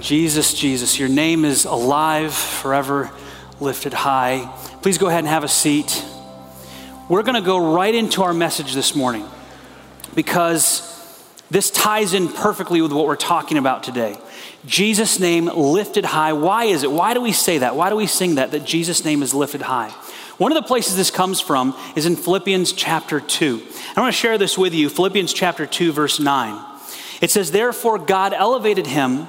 Jesus, Jesus, your name is alive, forever lifted high. Please go ahead and have a seat. We're going to go right into our message this morning because this ties in perfectly with what we're talking about today. Jesus' name lifted high. Why is it? Why do we say that? Why do we sing that? That Jesus' name is lifted high? One of the places this comes from is in Philippians chapter 2. I want to share this with you. Philippians chapter 2, verse 9. It says, Therefore, God elevated him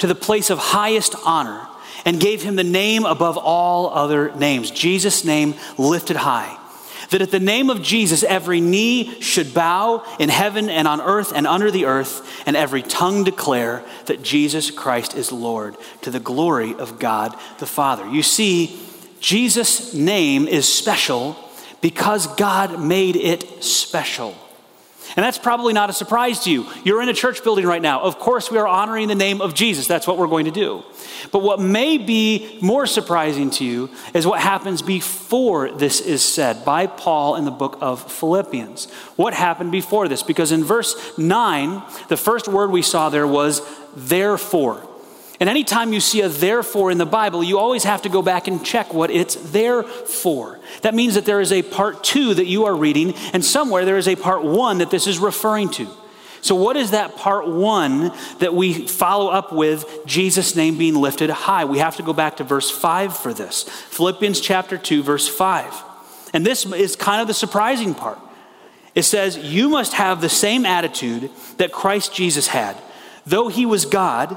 to the place of highest honor and gave him the name above all other names. Jesus' name lifted high. That at the name of Jesus, every knee should bow in heaven and on earth and under the earth, and every tongue declare that Jesus Christ is Lord to the glory of God the Father. You see, Jesus' name is special because God made it special. And that's probably not a surprise to you. You're in a church building right now. Of course, we are honoring the name of Jesus. That's what we're going to do. But what may be more surprising to you is what happens before this is said by Paul in the book of Philippians. What happened before this? Because in verse 9, the first word we saw there was therefore. And anytime you see a therefore in the Bible, you always have to go back and check what it's there for. That means that there is a part two that you are reading, and somewhere there is a part one that this is referring to. So, what is that part one that we follow up with Jesus' name being lifted high? We have to go back to verse five for this. Philippians chapter 2, verse 5. And this is kind of the surprising part. It says, You must have the same attitude that Christ Jesus had. Though he was God,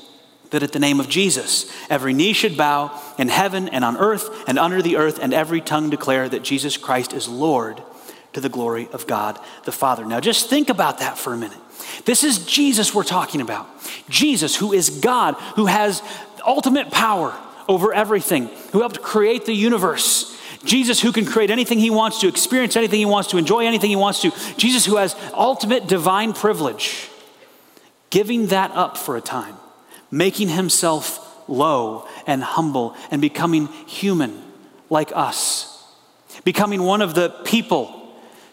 that at the name of Jesus, every knee should bow in heaven and on earth and under the earth, and every tongue declare that Jesus Christ is Lord to the glory of God the Father. Now, just think about that for a minute. This is Jesus we're talking about. Jesus, who is God, who has ultimate power over everything, who helped create the universe. Jesus, who can create anything he wants to, experience anything he wants to, enjoy anything he wants to. Jesus, who has ultimate divine privilege, giving that up for a time making himself low and humble and becoming human like us, becoming one of the people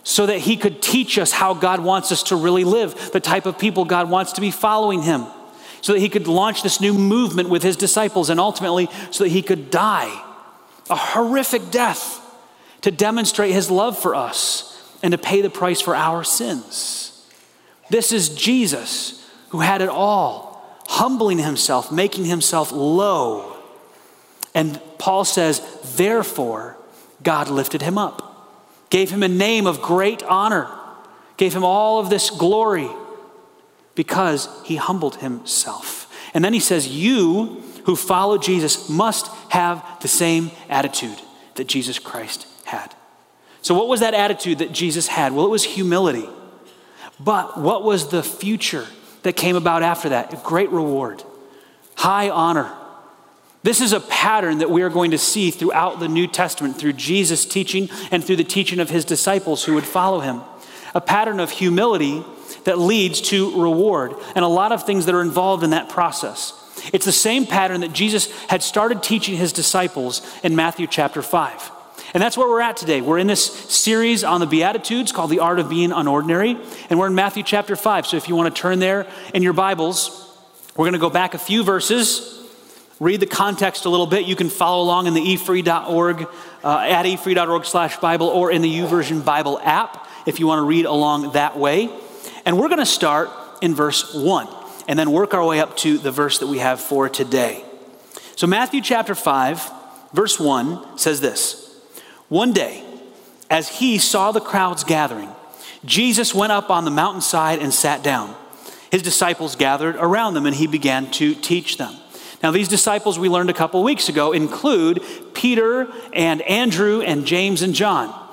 so that he could teach us how God wants us to really live, the type of people God wants to be following him, so that he could launch this new movement with his disciples, and ultimately so that he could die a horrific death to demonstrate his love for us and to pay the price for our sins. This is Jesus who had it all humbling himself, making himself low. And Paul says, therefore, God lifted him up, gave him a name of great honor, gave him all of this glory because he humbled himself. And then he says, You who follow Jesus must have the same attitude that Jesus Christ had. So, what was that attitude that Jesus had? Well, it was humility. But what was the future that came about after that. A great reward, high honor. This is a pattern that we are going to see throughout the New Testament through Jesus' teaching and through the teaching of his disciples who would follow him. A pattern of humility that leads to reward, and a lot of things that are involved in that process. It's the same pattern that Jesus had started teaching his disciples in Matthew chapter 5. And that's where we're at today. We're in this series on the Beatitudes called The Art of Being Unordinary, and we're in Matthew chapter 5. So if you want to turn there in your Bibles, we're going to go back a few verses, read the context a little bit. You can follow along in the efree.org, uh, at efree.org slash Bible, or in the YouVersion Bible app if you want to read along that way. And we're going to start in verse 1 and then work our way up to the verse that we have for today. So, Matthew chapter 5, verse 1 says this. One day, as he saw the crowds gathering, Jesus went up on the mountainside and sat down. His disciples gathered around them and he began to teach them. Now, these disciples we learned a couple weeks ago include Peter and Andrew and James and John.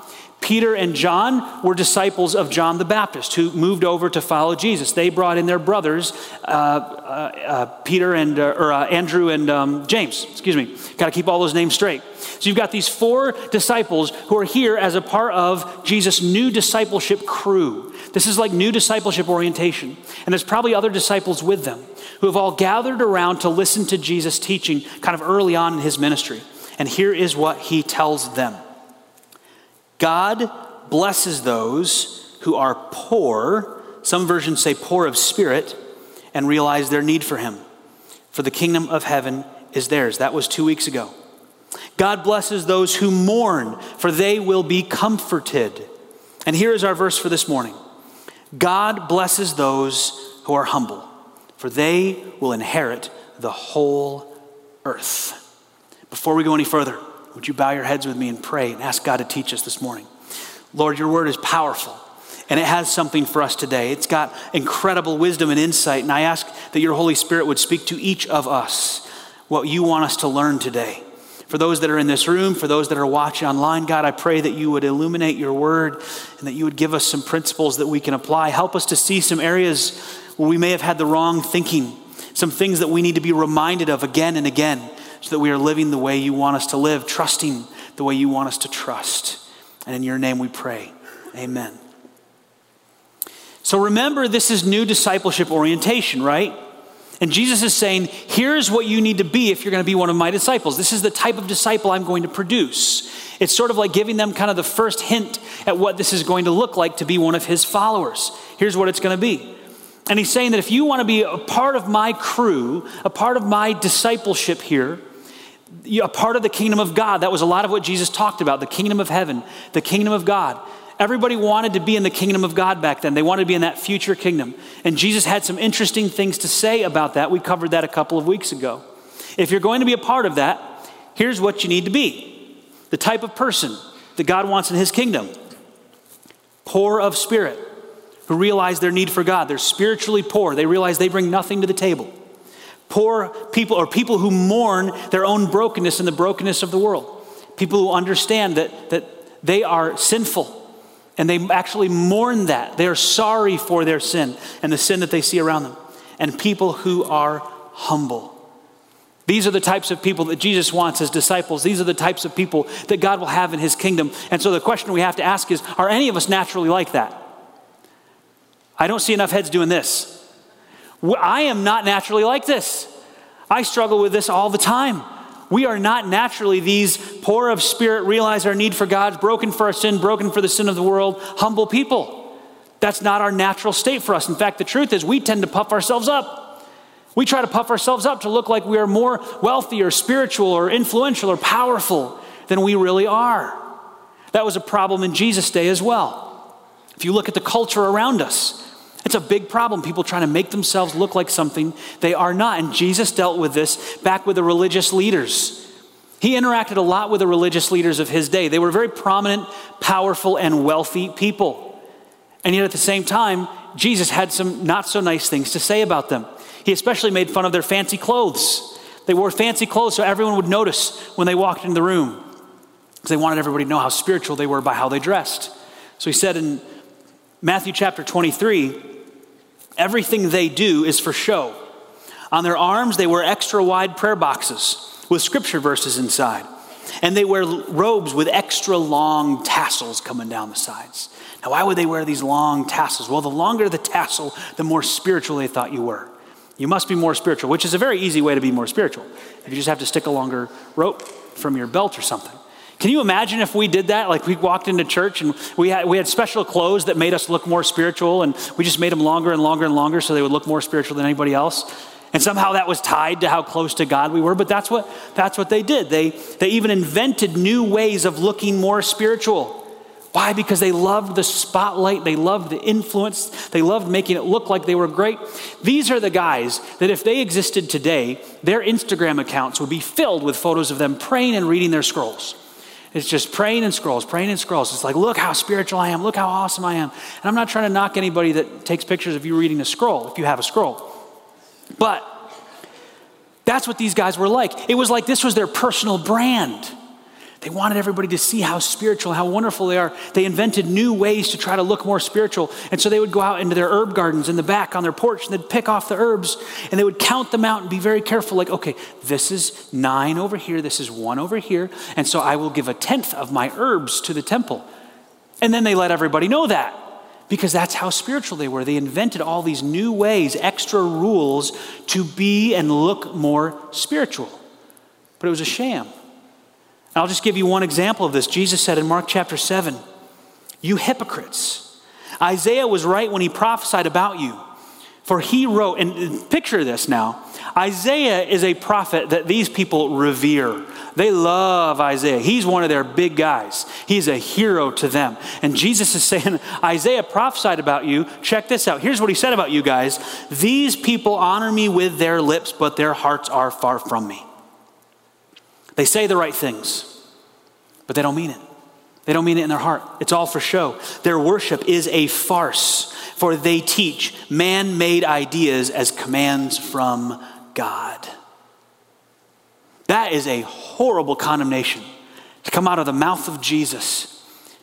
Peter and John were disciples of John the Baptist who moved over to follow Jesus. They brought in their brothers, uh, uh, uh Peter and, uh, or uh, Andrew and um, James. Excuse me. Got to keep all those names straight. So you've got these four disciples who are here as a part of Jesus' new discipleship crew. This is like new discipleship orientation. And there's probably other disciples with them who have all gathered around to listen to Jesus' teaching kind of early on in his ministry. And here is what he tells them God blesses those who are poor, some versions say poor of spirit, and realize their need for him. For the kingdom of heaven is theirs. That was two weeks ago. God blesses those who mourn, for they will be comforted. And here is our verse for this morning God blesses those who are humble, for they will inherit the whole earth. Before we go any further, would you bow your heads with me and pray and ask God to teach us this morning? Lord, your word is powerful and it has something for us today. It's got incredible wisdom and insight, and I ask that your Holy Spirit would speak to each of us what you want us to learn today. For those that are in this room, for those that are watching online, God, I pray that you would illuminate your word and that you would give us some principles that we can apply. Help us to see some areas where we may have had the wrong thinking, some things that we need to be reminded of again and again so that we are living the way you want us to live, trusting the way you want us to trust. And in your name we pray. Amen. So remember, this is new discipleship orientation, right? And Jesus is saying, here's what you need to be if you're going to be one of my disciples. This is the type of disciple I'm going to produce. It's sort of like giving them kind of the first hint at what this is going to look like to be one of his followers. Here's what it's going to be. And he's saying that if you want to be a part of my crew, a part of my discipleship here, a part of the kingdom of God, that was a lot of what Jesus talked about the kingdom of heaven, the kingdom of God. Everybody wanted to be in the kingdom of God back then. They wanted to be in that future kingdom. And Jesus had some interesting things to say about that. We covered that a couple of weeks ago. If you're going to be a part of that, here's what you need to be the type of person that God wants in his kingdom poor of spirit, who realize their need for God. They're spiritually poor, they realize they bring nothing to the table. Poor people, or people who mourn their own brokenness and the brokenness of the world. People who understand that, that they are sinful and they actually mourn that. They are sorry for their sin and the sin that they see around them. And people who are humble. These are the types of people that Jesus wants as disciples. These are the types of people that God will have in his kingdom. And so the question we have to ask is are any of us naturally like that? I don't see enough heads doing this. I am not naturally like this. I struggle with this all the time. We are not naturally these poor of spirit, realize our need for God, broken for our sin, broken for the sin of the world, humble people. That's not our natural state for us. In fact, the truth is, we tend to puff ourselves up. We try to puff ourselves up to look like we are more wealthy or spiritual or influential or powerful than we really are. That was a problem in Jesus' day as well. If you look at the culture around us, it's a big problem. People trying to make themselves look like something they are not. And Jesus dealt with this back with the religious leaders. He interacted a lot with the religious leaders of his day. They were very prominent, powerful, and wealthy people. And yet at the same time, Jesus had some not so nice things to say about them. He especially made fun of their fancy clothes. They wore fancy clothes so everyone would notice when they walked into the room because they wanted everybody to know how spiritual they were by how they dressed. So he said in Matthew chapter 23, Everything they do is for show. On their arms, they wear extra wide prayer boxes with scripture verses inside. And they wear robes with extra long tassels coming down the sides. Now, why would they wear these long tassels? Well, the longer the tassel, the more spiritual they thought you were. You must be more spiritual, which is a very easy way to be more spiritual. If you just have to stick a longer rope from your belt or something. Can you imagine if we did that? Like we walked into church and we had, we had special clothes that made us look more spiritual, and we just made them longer and longer and longer so they would look more spiritual than anybody else. And somehow that was tied to how close to God we were, but that's what, that's what they did. They, they even invented new ways of looking more spiritual. Why? Because they loved the spotlight, they loved the influence, they loved making it look like they were great. These are the guys that, if they existed today, their Instagram accounts would be filled with photos of them praying and reading their scrolls. It's just praying and scrolls, praying and scrolls. It's like, look how spiritual I am, look how awesome I am. And I'm not trying to knock anybody that takes pictures of you reading a scroll, if you have a scroll. But that's what these guys were like. It was like this was their personal brand. They wanted everybody to see how spiritual, how wonderful they are. They invented new ways to try to look more spiritual. And so they would go out into their herb gardens in the back on their porch and they'd pick off the herbs and they would count them out and be very careful like, okay, this is nine over here, this is one over here. And so I will give a tenth of my herbs to the temple. And then they let everybody know that because that's how spiritual they were. They invented all these new ways, extra rules to be and look more spiritual. But it was a sham. I'll just give you one example of this. Jesus said in Mark chapter 7, You hypocrites. Isaiah was right when he prophesied about you. For he wrote, and picture this now Isaiah is a prophet that these people revere. They love Isaiah. He's one of their big guys. He's a hero to them. And Jesus is saying, Isaiah prophesied about you. Check this out. Here's what he said about you guys These people honor me with their lips, but their hearts are far from me. They say the right things, but they don't mean it. They don't mean it in their heart. It's all for show. Their worship is a farce, for they teach man made ideas as commands from God. That is a horrible condemnation to come out of the mouth of Jesus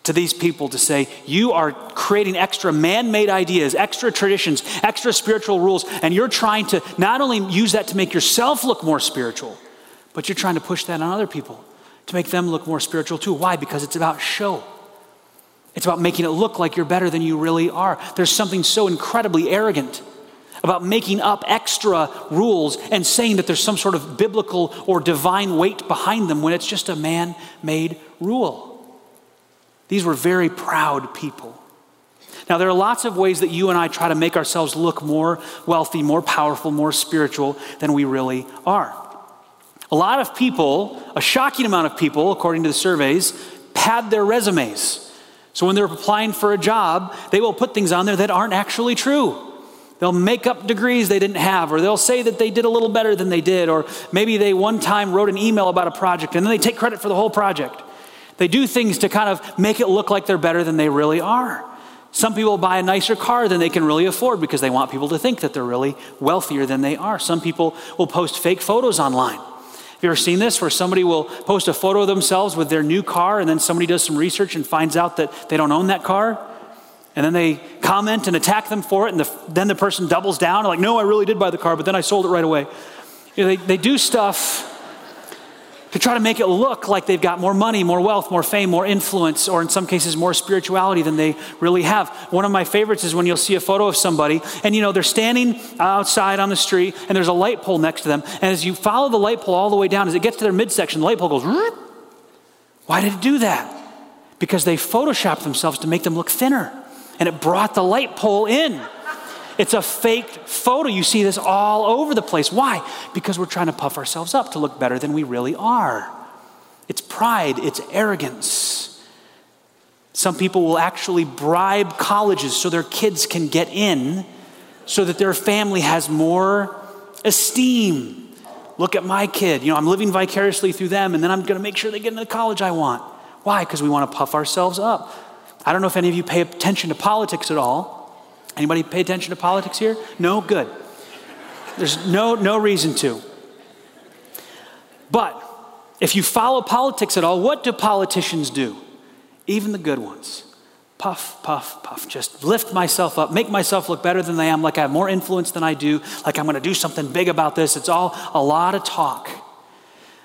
to these people to say, You are creating extra man made ideas, extra traditions, extra spiritual rules, and you're trying to not only use that to make yourself look more spiritual, but you're trying to push that on other people to make them look more spiritual too. Why? Because it's about show. It's about making it look like you're better than you really are. There's something so incredibly arrogant about making up extra rules and saying that there's some sort of biblical or divine weight behind them when it's just a man made rule. These were very proud people. Now, there are lots of ways that you and I try to make ourselves look more wealthy, more powerful, more spiritual than we really are. A lot of people, a shocking amount of people, according to the surveys, pad their resumes. So when they're applying for a job, they will put things on there that aren't actually true. They'll make up degrees they didn't have, or they'll say that they did a little better than they did, or maybe they one time wrote an email about a project and then they take credit for the whole project. They do things to kind of make it look like they're better than they really are. Some people buy a nicer car than they can really afford because they want people to think that they're really wealthier than they are. Some people will post fake photos online you ever seen this where somebody will post a photo of themselves with their new car and then somebody does some research and finds out that they don't own that car? And then they comment and attack them for it, and the, then the person doubles down, like, no, I really did buy the car, but then I sold it right away. You know, they, they do stuff to try to make it look like they've got more money, more wealth, more fame, more influence, or in some cases, more spirituality than they really have. One of my favorites is when you'll see a photo of somebody and you know they're standing outside on the street and there's a light pole next to them. And as you follow the light pole all the way down, as it gets to their midsection, the light pole goes, why did it do that? Because they photoshopped themselves to make them look thinner. And it brought the light pole in. It's a fake photo. You see this all over the place. Why? Because we're trying to puff ourselves up to look better than we really are. It's pride, it's arrogance. Some people will actually bribe colleges so their kids can get in so that their family has more esteem. Look at my kid. You know, I'm living vicariously through them, and then I'm going to make sure they get into the college I want. Why? Because we want to puff ourselves up. I don't know if any of you pay attention to politics at all. Anybody pay attention to politics here? No? Good. There's no, no reason to. But if you follow politics at all, what do politicians do? Even the good ones. Puff, puff, puff. Just lift myself up, make myself look better than I am, like I have more influence than I do, like I'm going to do something big about this. It's all a lot of talk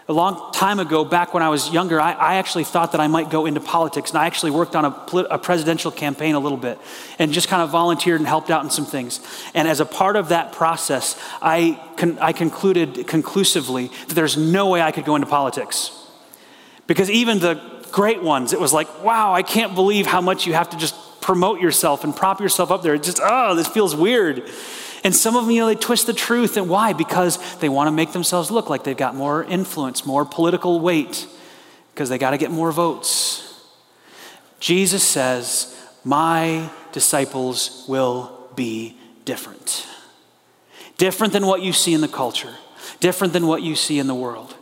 a long time ago, back when I was younger, I, I, actually thought that I might go into politics. And I actually worked on a, a, presidential campaign a little bit and just kind of volunteered and helped out in some things. And as a part of that process, I, con- I concluded conclusively that there's no way I could go into politics. Because even the great ones, it was like, wow, I can't believe how much you have to just promote yourself and prop yourself up there. It just, oh, this feels weird. And some of them, you know, they twist the truth. And why? Because they want to make themselves look like they've got more influence, more political weight, because they got to get more votes. Jesus says, My disciples will be different. Different than what you see in the culture, different than what you see in the world.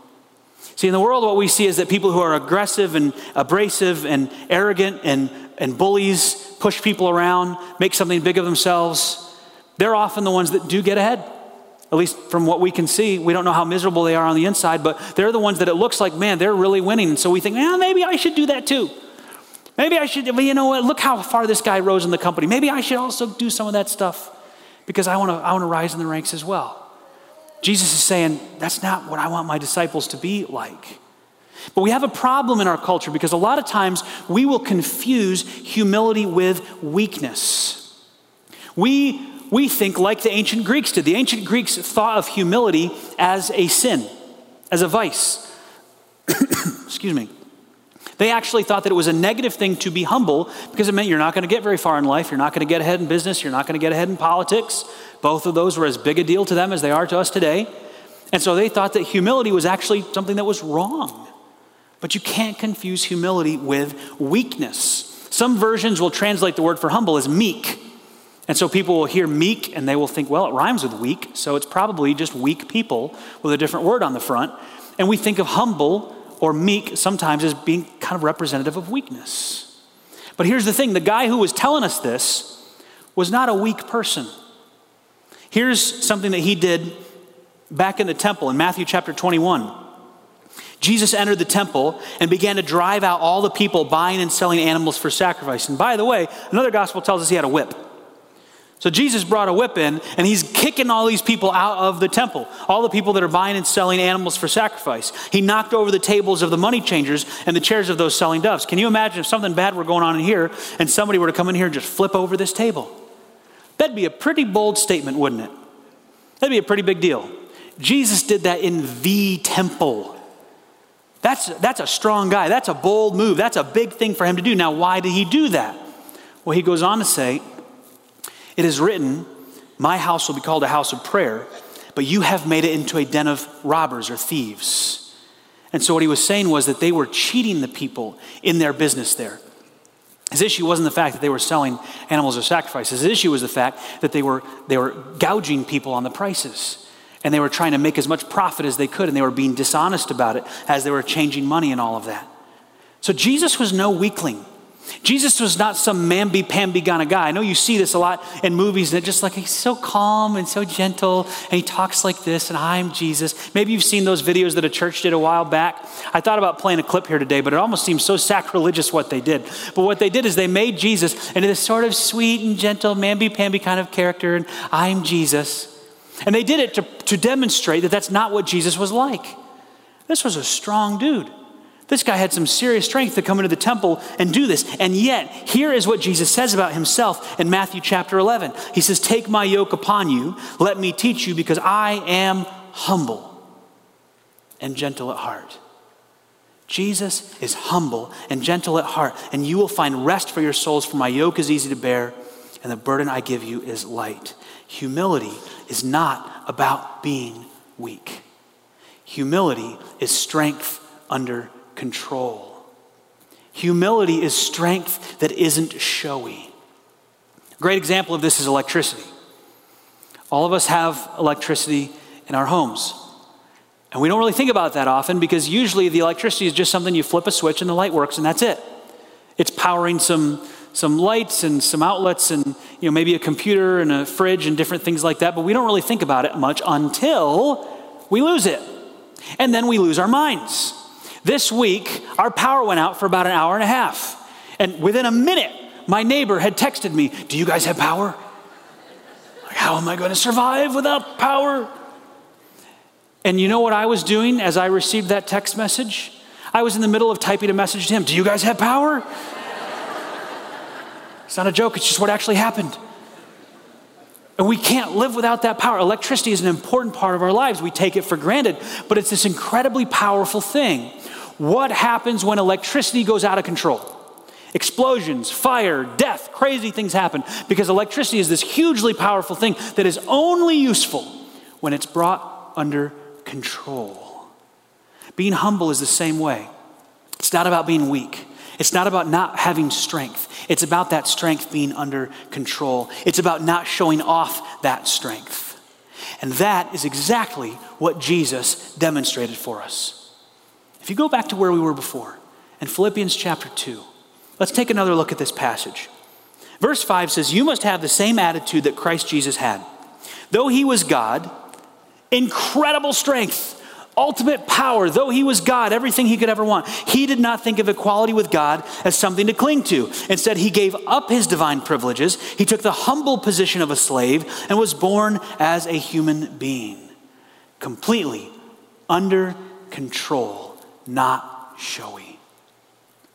See, in the world, what we see is that people who are aggressive and abrasive and arrogant and, and bullies push people around, make something big of themselves they're often the ones that do get ahead. At least from what we can see, we don't know how miserable they are on the inside, but they're the ones that it looks like, man, they're really winning. And so we think, man, maybe I should do that too. Maybe I should, you know what, look how far this guy rose in the company. Maybe I should also do some of that stuff because I want to I want to rise in the ranks as well. Jesus is saying, that's not what I want my disciples to be like. But we have a problem in our culture because a lot of times we will confuse humility with weakness. We, we think like the ancient Greeks did. The ancient Greeks thought of humility as a sin, as a vice. Excuse me. They actually thought that it was a negative thing to be humble because it meant you're not going to get very far in life. You're not going to get ahead in business. You're not going to get ahead in politics. Both of those were as big a deal to them as they are to us today. And so they thought that humility was actually something that was wrong. But you can't confuse humility with weakness. Some versions will translate the word for humble as meek. And so people will hear meek and they will think, well, it rhymes with weak, so it's probably just weak people with a different word on the front. And we think of humble or meek sometimes as being kind of representative of weakness. But here's the thing the guy who was telling us this was not a weak person. Here's something that he did back in the temple in Matthew chapter 21. Jesus entered the temple and began to drive out all the people buying and selling animals for sacrifice. And by the way, another gospel tells us he had a whip. So Jesus brought a whip in and he's kicking all these people out of the temple, all the people that are buying and selling animals for sacrifice. He knocked over the tables of the money changers and the chairs of those selling doves. Can you imagine if something bad were going on in here and somebody were to come in here and just flip over this table? That'd be a pretty bold statement, wouldn't it? That'd be a pretty big deal. Jesus did that in the temple. That's, that's a strong guy. That's a bold move. That's a big thing for him to do. Now, why did he do that? Well, he goes on to say, it is written, My house will be called a house of prayer, but you have made it into a den of robbers or thieves. And so what he was saying was that they were cheating the people in their business there. His issue wasn't the fact that they were selling animals or sacrifices. His issue was the fact that they were, they were gouging people on the prices. And they were trying to make as much profit as they could, and they were being dishonest about it as they were changing money and all of that. So Jesus was no weakling. Jesus was not some mamby pamby kind of guy. I know you see this a lot in movies and that just like he's so calm and so gentle and he talks like this and I'm Jesus. Maybe you've seen those videos that a church did a while back. I thought about playing a clip here today, but it almost seems so sacrilegious what they did. But what they did is they made Jesus into this sort of sweet and gentle mamby pamby kind of character and I'm Jesus. And they did it to, to demonstrate that that's not what Jesus was like. This was a strong dude. This guy had some serious strength to come into the temple and do this. And yet, here is what Jesus says about himself in Matthew chapter 11. He says, Take my yoke upon you, let me teach you, because I am humble and gentle at heart. Jesus is humble and gentle at heart, and you will find rest for your souls, for my yoke is easy to bear, and the burden I give you is light. Humility is not about being weak, humility is strength under control. Humility is strength that isn't showy. A great example of this is electricity. All of us have electricity in our homes. And we don't really think about that often because usually the electricity is just something you flip a switch and the light works and that's it. It's powering some, some lights and some outlets and you know, maybe a computer and a fridge and different things like that, but we don't really think about it much until we lose it. And then we lose our minds. This week, our power went out for about an hour and a half. And within a minute, my neighbor had texted me, Do you guys have power? Like, how am I going to survive without power? And you know what I was doing as I received that text message? I was in the middle of typing a message to him Do you guys have power? It's not a joke, it's just what actually happened. And we can't live without that power. Electricity is an important part of our lives. We take it for granted, but it's this incredibly powerful thing. What happens when electricity goes out of control? Explosions, fire, death, crazy things happen because electricity is this hugely powerful thing that is only useful when it's brought under control. Being humble is the same way. It's not about being weak. It's not about not having strength. It's about that strength being under control. It's about not showing off that strength. And that is exactly what Jesus demonstrated for us. If you go back to where we were before, in Philippians chapter 2, let's take another look at this passage. Verse 5 says, You must have the same attitude that Christ Jesus had. Though he was God, incredible strength, ultimate power, though he was God, everything he could ever want. He did not think of equality with God as something to cling to. Instead, he gave up his divine privileges. He took the humble position of a slave and was born as a human being, completely under control, not showy.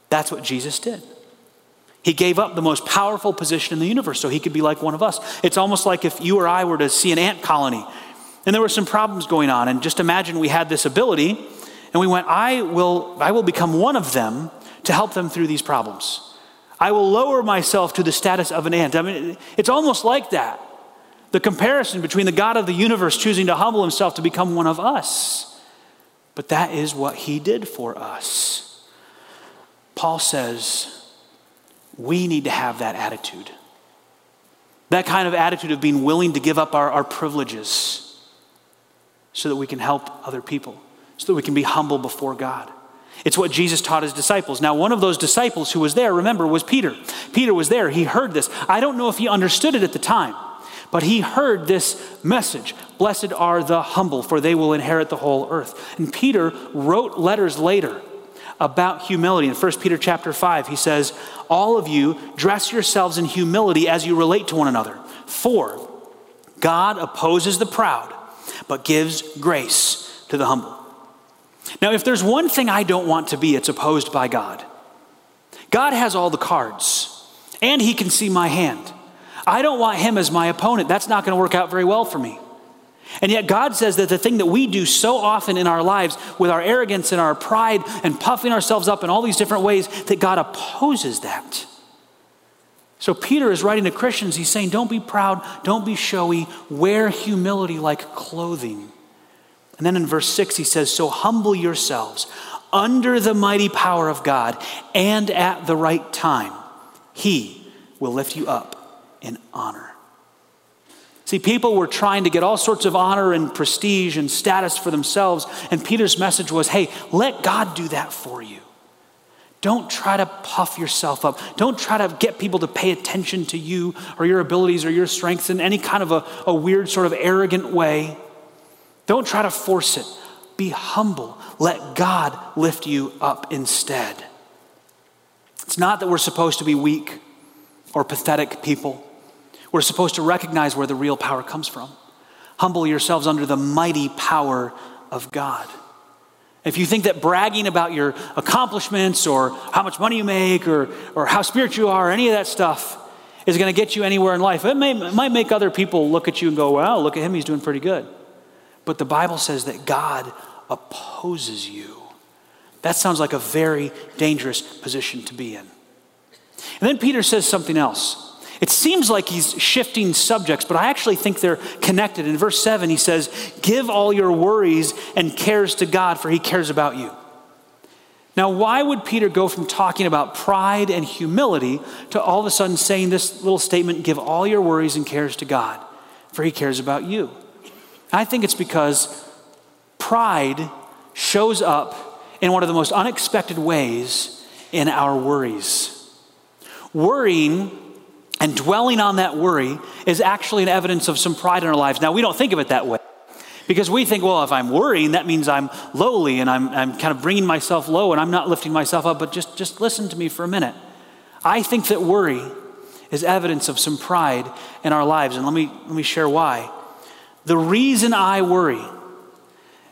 That's what Jesus did. He gave up the most powerful position in the universe so he could be like one of us. It's almost like if you or I were to see an ant colony and there were some problems going on. And just imagine we had this ability and we went, I will, I will become one of them to help them through these problems. I will lower myself to the status of an ant. I mean, it's almost like that. The comparison between the God of the universe choosing to humble himself to become one of us. But that is what he did for us. Paul says we need to have that attitude. That kind of attitude of being willing to give up our, our privileges so that we can help other people, so that we can be humble before God. It's what Jesus taught his disciples. Now, one of those disciples who was there, remember, was Peter. Peter was there. He heard this. I don't know if he understood it at the time, but he heard this message Blessed are the humble, for they will inherit the whole earth. And Peter wrote letters later about humility. In 1 Peter chapter 5, he says, All of you dress yourselves in humility as you relate to one another. For God opposes the proud but gives grace to the humble. Now, if there's one thing I don't want to be, it's opposed by God. God has all the cards, and He can see my hand. I don't want Him as my opponent. That's not going to work out very well for me. And yet, God says that the thing that we do so often in our lives with our arrogance and our pride and puffing ourselves up in all these different ways, that God opposes that. So Peter is writing to Christians. He's saying, Don't be proud, don't be showy, wear humility like clothing. And then in verse 6, he says, So humble yourselves under the mighty power of God, and at the right time, he will lift you up in honor. See, people were trying to get all sorts of honor and prestige and status for themselves, and Peter's message was hey, let God do that for you. Don't try to puff yourself up. Don't try to get people to pay attention to you or your abilities or your strengths in any kind of a, a weird, sort of arrogant way. Don't try to force it. Be humble. Let God lift you up instead. It's not that we're supposed to be weak or pathetic people. We're supposed to recognize where the real power comes from. Humble yourselves under the mighty power of God. If you think that bragging about your accomplishments or how much money you make or, or how spiritual you are, or any of that stuff is going to get you anywhere in life, it, may, it might make other people look at you and go, well, look at him, he's doing pretty good. But the Bible says that God opposes you. That sounds like a very dangerous position to be in. And then Peter says something else. It seems like he's shifting subjects, but I actually think they're connected. In verse 7, he says, Give all your worries and cares to God, for he cares about you. Now, why would Peter go from talking about pride and humility to all of a sudden saying this little statement, Give all your worries and cares to God, for he cares about you? I think it's because pride shows up in one of the most unexpected ways in our worries. Worrying and dwelling on that worry is actually an evidence of some pride in our lives. Now, we don't think of it that way because we think, well, if I'm worrying, that means I'm lowly and I'm, I'm kind of bringing myself low and I'm not lifting myself up. But just, just listen to me for a minute. I think that worry is evidence of some pride in our lives. And let me, let me share why. The reason I worry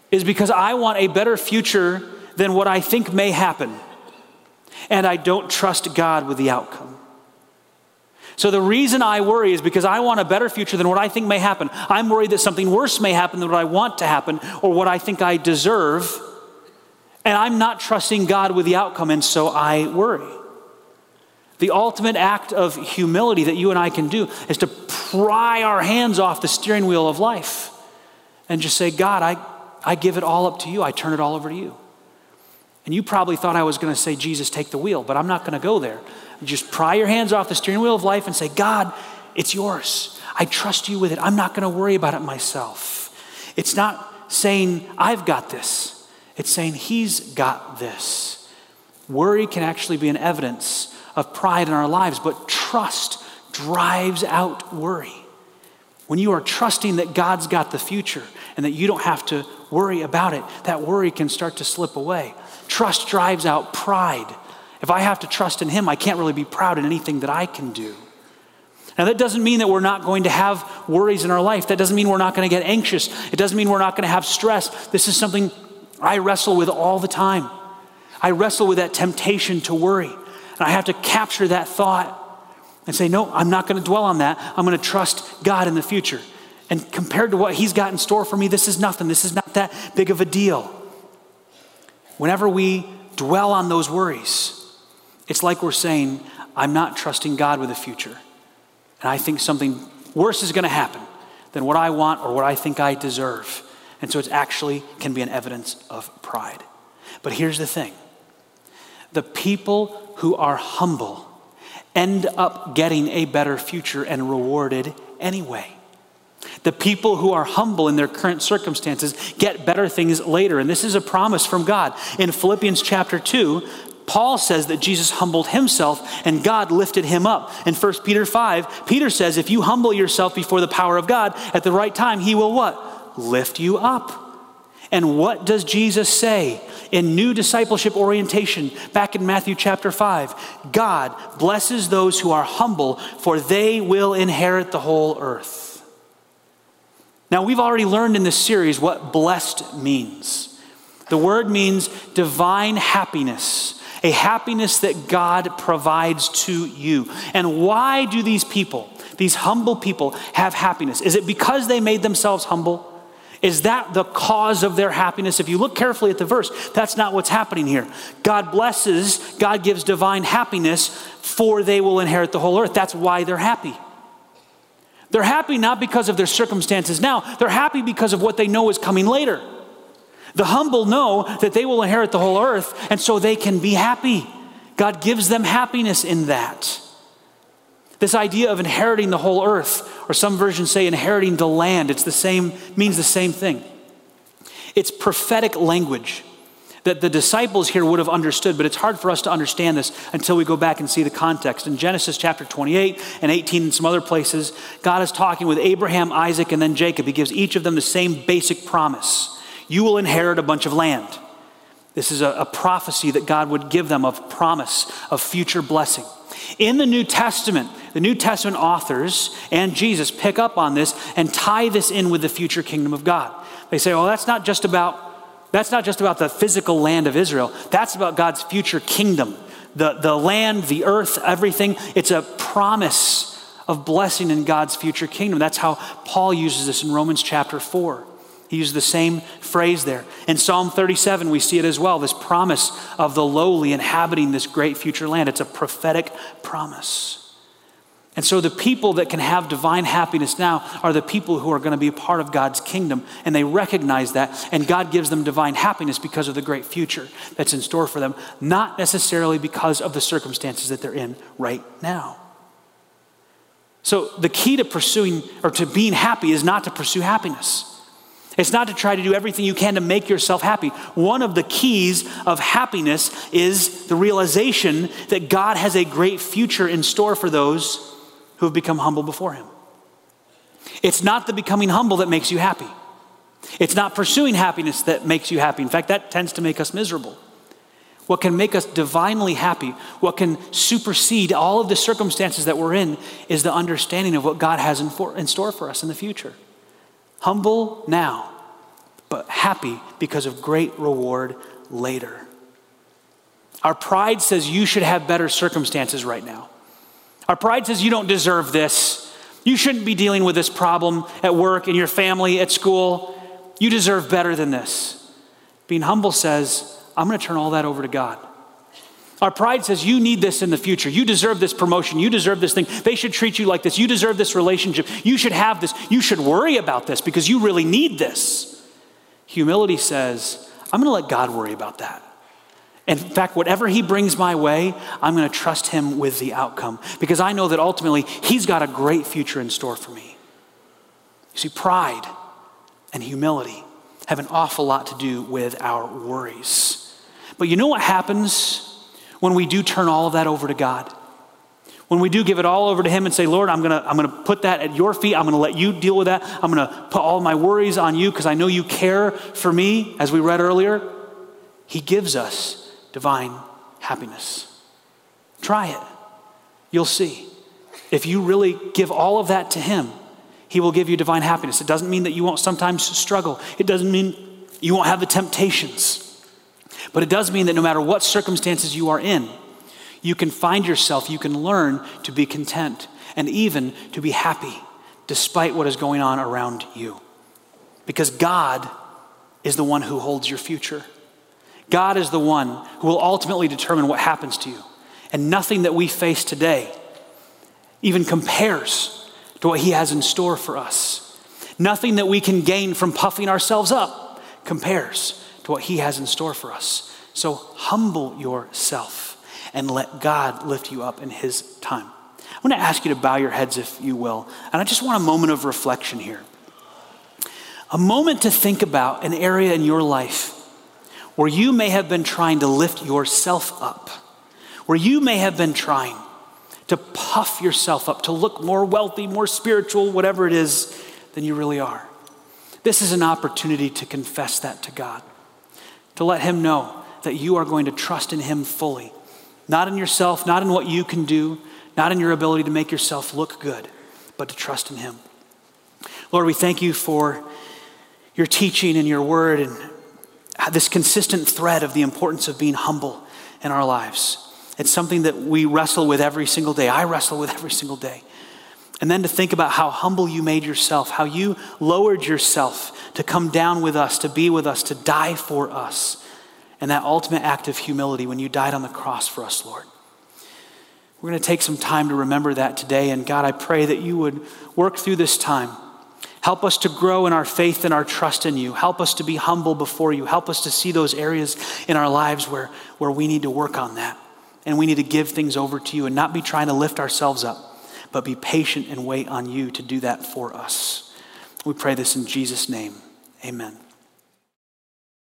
is because I want a better future than what I think may happen. And I don't trust God with the outcome. So the reason I worry is because I want a better future than what I think may happen. I'm worried that something worse may happen than what I want to happen or what I think I deserve. And I'm not trusting God with the outcome, and so I worry. The ultimate act of humility that you and I can do is to pry our hands off the steering wheel of life and just say, God, I, I give it all up to you. I turn it all over to you. And you probably thought I was going to say, Jesus, take the wheel, but I'm not going to go there. Just pry your hands off the steering wheel of life and say, God, it's yours. I trust you with it. I'm not going to worry about it myself. It's not saying, I've got this, it's saying, He's got this. Worry can actually be an evidence of pride in our lives, but trust drives out worry. When you are trusting that God's got the future and that you don't have to worry about it. That worry can start to slip away. Trust drives out pride. If I have to trust in Him, I can't really be proud in anything that I can do. Now, that doesn't mean that we're not going to have worries in our life. That doesn't mean we're not going to get anxious. It doesn't mean we're not going to have stress. This is something I wrestle with all the time. I wrestle with that temptation to worry. And I have to capture that thought and say, no, I'm not going to dwell on that. I'm going to trust God in the future. And compared to what He's got in store for me, this is nothing. This is not that big of a deal. Whenever we dwell on those worries, it's like we're saying, I'm not trusting God with the future. And I think something worse is going to happen than what I want or what I think I deserve. And so it actually can be an evidence of pride. But here's the thing the people who are humble end up getting a better future and rewarded anyway. The people who are humble in their current circumstances get better things later. And this is a promise from God. In Philippians chapter 2, Paul says that Jesus humbled himself and God lifted him up. In 1 Peter 5, Peter says, if you humble yourself before the power of God, at the right time, he will what? Lift you up. And what does Jesus say in new discipleship orientation back in Matthew chapter 5? God blesses those who are humble, for they will inherit the whole earth. Now, we've already learned in this series what blessed means. The word means divine happiness a happiness that God provides to you. And why do these people, these humble people, have happiness? Is it because they made themselves humble? Is that the cause of their happiness? If you look carefully at the verse, that's not what's happening here. God blesses, God gives divine happiness, for they will inherit the whole earth. That's why they're happy. They're happy not because of their circumstances now, they're happy because of what they know is coming later. The humble know that they will inherit the whole earth, and so they can be happy. God gives them happiness in that. This idea of inheriting the whole earth, or some versions say inheriting the land, it's the same, means the same thing. It's prophetic language that the disciples here would have understood, but it's hard for us to understand this until we go back and see the context. In Genesis chapter 28 and 18 and some other places, God is talking with Abraham, Isaac, and then Jacob. He gives each of them the same basic promise you will inherit a bunch of land. This is a, a, prophecy that God would give them of promise, of future blessing. In the New Testament, the New Testament authors and Jesus pick up on this and tie this in with the future kingdom of God. They say, well, that's not just about that's not just about the physical land of Israel. That's about God's future kingdom. The, the land, the earth, everything. It's a promise of blessing in God's future kingdom. That's how Paul uses this in Romans chapter 4. He used the same phrase there. In Psalm 37, we see it as well this promise of the lowly inhabiting this great future land. It's a prophetic promise. And so, the people that can have divine happiness now are the people who are going to be a part of God's kingdom, and they recognize that, and God gives them divine happiness because of the great future that's in store for them, not necessarily because of the circumstances that they're in right now. So, the key to pursuing or to being happy is not to pursue happiness. It's not to try to do everything you can to make yourself happy. One of the keys of happiness is the realization that God has a great future in store for those who have become humble before Him. It's not the becoming humble that makes you happy. It's not pursuing happiness that makes you happy. In fact, that tends to make us miserable. What can make us divinely happy, what can supersede all of the circumstances that we're in, is the understanding of what God has in, for, in store for us in the future. Humble now, but happy because of great reward later. Our pride says you should have better circumstances right now. Our pride says you don't deserve this. You shouldn't be dealing with this problem at work, in your family, at school. You deserve better than this. Being humble says, I'm going to turn all that over to God. Our pride says, You need this in the future. You deserve this promotion. You deserve this thing. They should treat you like this. You deserve this relationship. You should have this. You should worry about this because you really need this. Humility says, I'm going to let God worry about that. In fact, whatever He brings my way, I'm going to trust Him with the outcome because I know that ultimately He's got a great future in store for me. You see, pride and humility have an awful lot to do with our worries. But you know what happens when we do turn all of that over to God. When we do give it all over to Him and say, Lord, I'm gonna, I'm gonna put that at your feet. I'm gonna let you deal with that. I'm gonna put all my worries on you because I know you care for me, as we read earlier. He gives us divine happiness. Try it. You'll see. If you really give all of that to Him, He will give you divine happiness. It doesn't mean that you won't sometimes struggle, it doesn't mean you won't have the temptations. But it does mean that no matter what circumstances you are in, you can find yourself, you can learn to be content and even to be happy despite what is going on around you. Because God is the one who holds your future. God is the one who will ultimately determine what happens to you. And nothing that we face today even compares to what He has in store for us. Nothing that we can gain from puffing ourselves up compares to what He has in store for us. So humble yourself and let God lift you up in His time. I want to ask you to bow your heads, if you will. And I just want a moment of reflection here. A moment to think about an area in your life where you may have been trying to lift yourself up, where you may have been trying to puff yourself up, to look more wealthy, more spiritual, whatever it is, than you really are. This is an opportunity to confess that to God, to let Him know that you are going to trust in Him fully, not in yourself, not in what you can do, not in your ability to make yourself look good, but to trust in Him. Lord, we thank you for your teaching and your word and this consistent thread of the importance of being humble in our lives. It's something that we wrestle with every single day. I wrestle with every single day. And then to think about how humble you made yourself, how you lowered yourself to come down with us, to be with us, to die for us. And that ultimate act of humility when you died on the cross for us, Lord. We're going to take some time to remember that today. And God, I pray that you would work through this time Help us to grow in our faith and our trust in you. Help us to be humble before you. Help us to see those areas in our lives where, where we need to work on that. And we need to give things over to you and not be trying to lift ourselves up, but be patient and wait on you to do that for us. We pray this in Jesus' name. Amen.